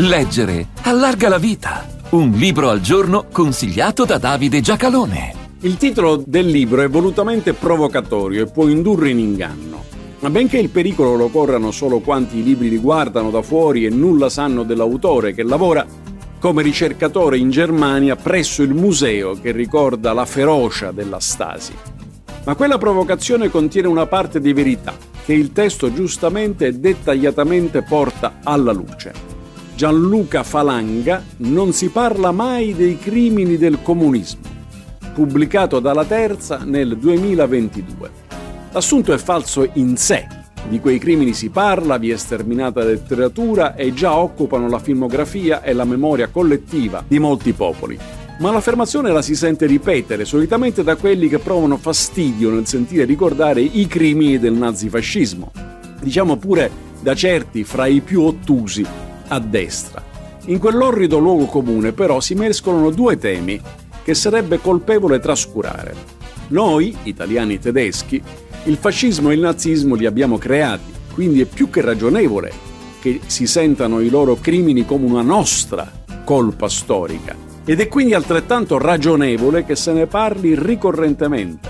Leggere allarga la vita. Un libro al giorno consigliato da Davide Giacalone. Il titolo del libro è volutamente provocatorio e può indurre in inganno. Ma benché il pericolo lo corrano solo quanti i libri li guardano da fuori e nulla sanno dell'autore che lavora come ricercatore in Germania presso il museo che ricorda la ferocia della Stasi. Ma quella provocazione contiene una parte di verità che il testo giustamente e dettagliatamente porta alla luce. Gianluca Falanga non si parla mai dei crimini del comunismo, pubblicato dalla Terza nel 2022. L'assunto è falso in sé, di quei crimini si parla, vi è sterminata letteratura e già occupano la filmografia e la memoria collettiva di molti popoli. Ma l'affermazione la si sente ripetere, solitamente da quelli che provano fastidio nel sentire ricordare i crimini del nazifascismo. Diciamo pure da certi fra i più ottusi a destra. In quell'orrido luogo comune però si mescolano due temi che sarebbe colpevole trascurare. Noi, italiani tedeschi, il fascismo e il nazismo li abbiamo creati, quindi è più che ragionevole che si sentano i loro crimini come una nostra colpa storica. Ed è quindi altrettanto ragionevole che se ne parli ricorrentemente.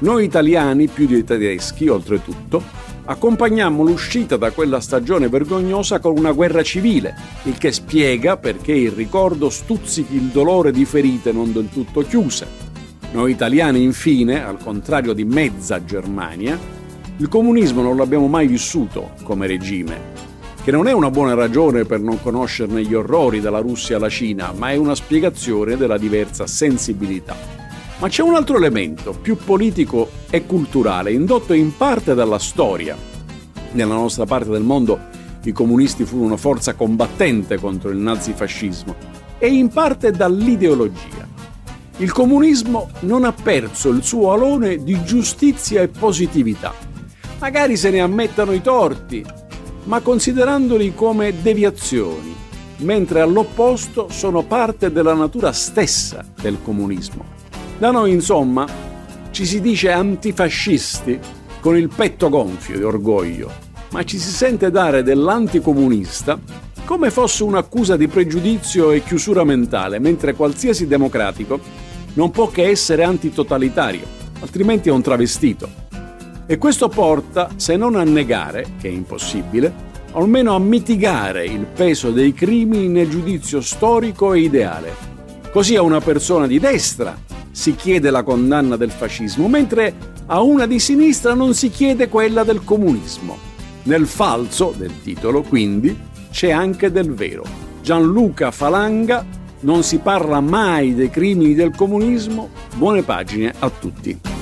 Noi italiani, più dei tedeschi, oltretutto, accompagnammo l'uscita da quella stagione vergognosa con una guerra civile, il che spiega perché il ricordo stuzzichi il dolore di ferite non del tutto chiuse. Noi italiani, infine, al contrario di mezza Germania, il comunismo non l'abbiamo mai vissuto come regime, che non è una buona ragione per non conoscerne gli orrori dalla Russia alla Cina, ma è una spiegazione della diversa sensibilità. Ma c'è un altro elemento, più politico e culturale, indotto in parte dalla storia. Nella nostra parte del mondo i comunisti furono una forza combattente contro il nazifascismo e in parte dall'ideologia. Il comunismo non ha perso il suo alone di giustizia e positività. Magari se ne ammettano i torti, ma considerandoli come deviazioni, mentre all'opposto sono parte della natura stessa del comunismo. Da noi, insomma, ci si dice antifascisti con il petto gonfio di orgoglio, ma ci si sente dare dell'anticomunista come fosse un'accusa di pregiudizio e chiusura mentale, mentre qualsiasi democratico non può che essere antitotalitario, altrimenti è un travestito. E questo porta, se non a negare, che è impossibile, almeno a mitigare il peso dei crimini nel giudizio storico e ideale. Così a una persona di destra si chiede la condanna del fascismo, mentre a una di sinistra non si chiede quella del comunismo. Nel falso del titolo, quindi, c'è anche del vero. Gianluca Falanga non si parla mai dei crimini del comunismo. Buone pagine a tutti.